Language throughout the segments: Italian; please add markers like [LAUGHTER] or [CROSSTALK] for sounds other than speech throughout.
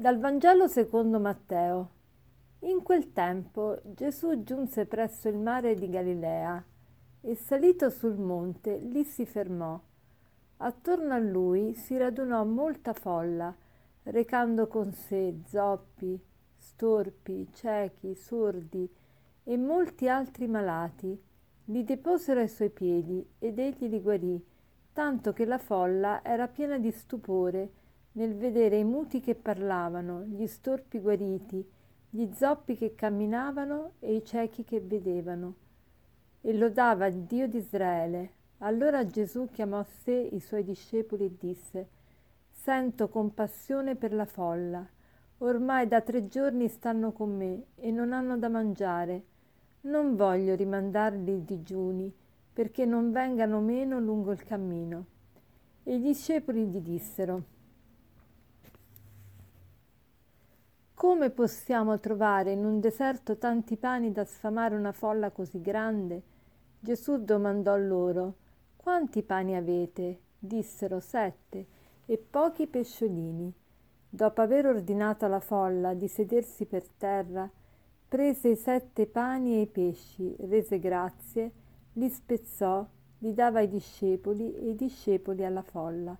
Dal Vangelo secondo Matteo. In quel tempo Gesù giunse presso il mare di Galilea e salito sul monte lì si fermò. Attorno a lui si radunò molta folla, recando con sé zoppi, storpi, ciechi, sordi e molti altri malati. Li deposero ai suoi piedi ed egli li guarì, tanto che la folla era piena di stupore nel vedere i muti che parlavano, gli storpi guariti, gli zoppi che camminavano e i ciechi che vedevano. E lodava il Dio di Israele. Allora Gesù chiamò a sé i suoi discepoli e disse, Sento compassione per la folla. Ormai da tre giorni stanno con me e non hanno da mangiare. Non voglio rimandarli i digiuni, perché non vengano meno lungo il cammino. E i discepoli gli dissero, Come possiamo trovare in un deserto tanti pani da sfamare una folla così grande? Gesù domandò loro, Quanti pani avete? Dissero sette, e pochi pesciolini. Dopo aver ordinato alla folla di sedersi per terra, prese i sette pani e i pesci, rese grazie, li spezzò, li dava ai discepoli e i discepoli alla folla.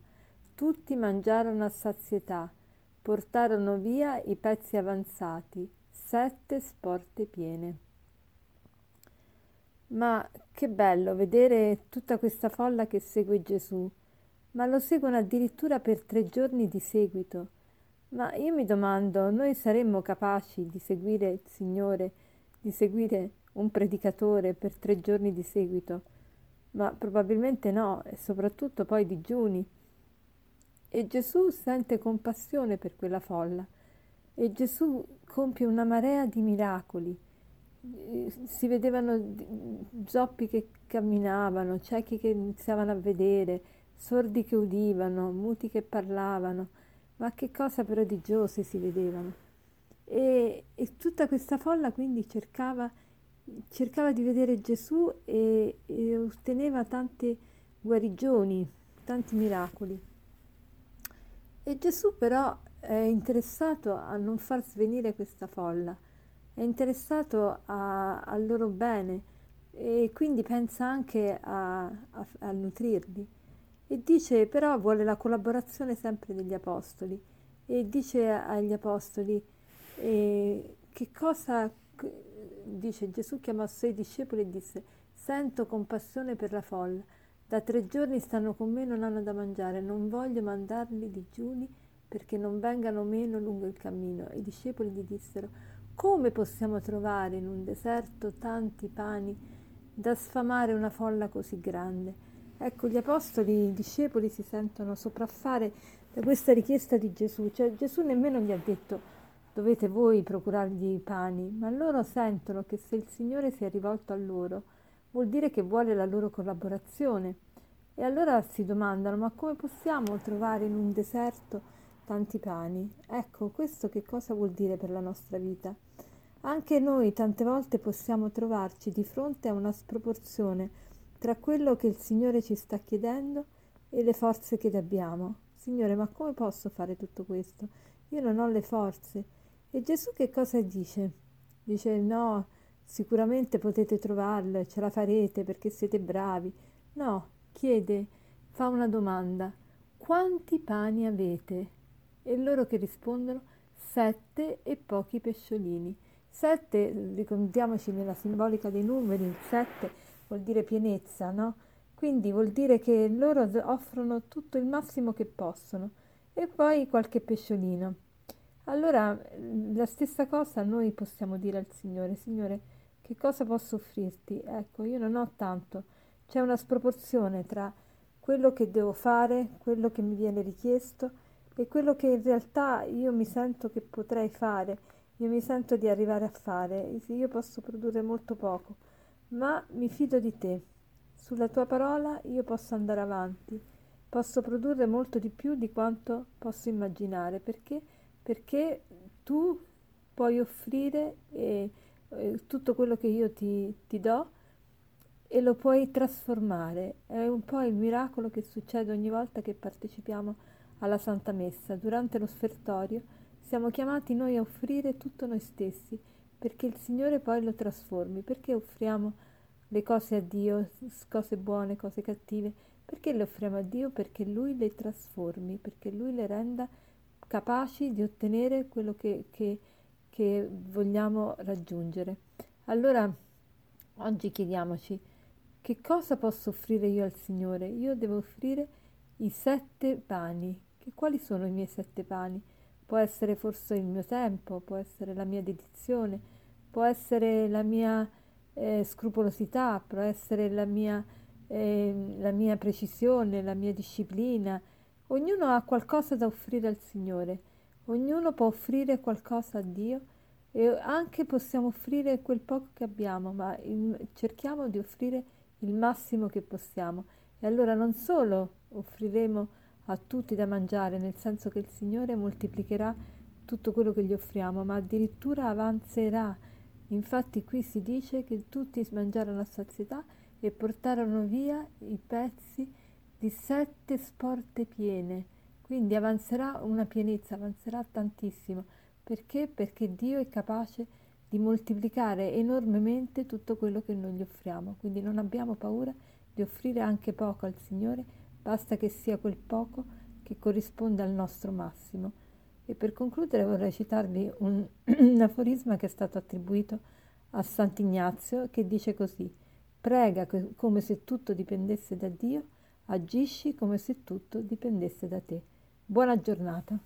Tutti mangiarono a sazietà portarono via i pezzi avanzati, sette sporte piene. Ma che bello vedere tutta questa folla che segue Gesù, ma lo seguono addirittura per tre giorni di seguito. Ma io mi domando, noi saremmo capaci di seguire il Signore, di seguire un predicatore per tre giorni di seguito? Ma probabilmente no, e soprattutto poi digiuni. E Gesù sente compassione per quella folla e Gesù compie una marea di miracoli. Si vedevano zoppi che camminavano, ciechi che iniziavano a vedere, sordi che udivano, muti che parlavano, ma che cosa prodigiose si vedevano. E, e tutta questa folla quindi cercava, cercava di vedere Gesù e, e otteneva tante guarigioni, tanti miracoli. E Gesù però è interessato a non far svenire questa folla, è interessato a, al loro bene e quindi pensa anche a, a, a nutrirli. E dice però vuole la collaborazione sempre degli apostoli e dice agli apostoli eh, che cosa dice Gesù chiamò i suoi discepoli e disse sento compassione per la folla da tre giorni stanno con me e non hanno da mangiare, non voglio mandarli digiuni perché non vengano meno lungo il cammino. I discepoli gli dissero, come possiamo trovare in un deserto tanti pani da sfamare una folla così grande? Ecco, gli apostoli, i discepoli si sentono sopraffare da questa richiesta di Gesù, cioè Gesù nemmeno gli ha detto dovete voi procurargli i pani, ma loro sentono che se il Signore si è rivolto a loro, vuol dire che vuole la loro collaborazione. E allora si domandano, ma come possiamo trovare in un deserto tanti pani? Ecco, questo che cosa vuol dire per la nostra vita? Anche noi tante volte possiamo trovarci di fronte a una sproporzione tra quello che il Signore ci sta chiedendo e le forze che abbiamo. Signore, ma come posso fare tutto questo? Io non ho le forze. E Gesù che cosa dice? Dice no, Sicuramente potete trovarlo e ce la farete perché siete bravi. No, chiede, fa una domanda. Quanti pani avete? E loro che rispondono sette e pochi pesciolini. Sette, ricordiamoci nella simbolica dei numeri, sette vuol dire pienezza, no? Quindi vuol dire che loro offrono tutto il massimo che possono e poi qualche pesciolino. Allora la stessa cosa noi possiamo dire al Signore, Signore, che cosa posso offrirti? Ecco, io non ho tanto. C'è una sproporzione tra quello che devo fare, quello che mi viene richiesto e quello che in realtà io mi sento che potrei fare, io mi sento di arrivare a fare. Io posso produrre molto poco, ma mi fido di te. Sulla tua parola io posso andare avanti, posso produrre molto di più di quanto posso immaginare, perché? Perché tu puoi offrire e eh, tutto quello che io ti, ti do e lo puoi trasformare. È un po' il miracolo che succede ogni volta che partecipiamo alla Santa Messa. Durante lo sfertorio siamo chiamati noi a offrire tutto noi stessi, perché il Signore poi lo trasformi. Perché offriamo le cose a Dio, cose buone, cose cattive? Perché le offriamo a Dio? Perché Lui le trasformi, perché Lui le renda capaci di ottenere quello che, che, che vogliamo raggiungere. Allora, oggi chiediamoci, che cosa posso offrire io al Signore? Io devo offrire i sette pani. Che quali sono i miei sette pani? Può essere forse il mio tempo, può essere la mia dedizione, può essere la mia eh, scrupolosità, può essere la mia, eh, la mia precisione, la mia disciplina. Ognuno ha qualcosa da offrire al Signore, ognuno può offrire qualcosa a Dio e anche possiamo offrire quel poco che abbiamo, ma in, cerchiamo di offrire il massimo che possiamo. E allora non solo offriremo a tutti da mangiare, nel senso che il Signore moltiplicherà tutto quello che gli offriamo, ma addirittura avanzerà. Infatti qui si dice che tutti mangiarono a sazietà e portarono via i pezzi di sette sporte piene. Quindi avanzerà una pienezza, avanzerà tantissimo. Perché? Perché Dio è capace di moltiplicare enormemente tutto quello che noi gli offriamo. Quindi non abbiamo paura di offrire anche poco al Signore basta che sia quel poco che corrisponde al nostro massimo. E per concludere vorrei citarvi un, un [CLEARS THROAT] aforisma che è stato attribuito a Sant'Ignazio che dice così: Prega come se tutto dipendesse da Dio, agisci come se tutto dipendesse da te. Buona giornata.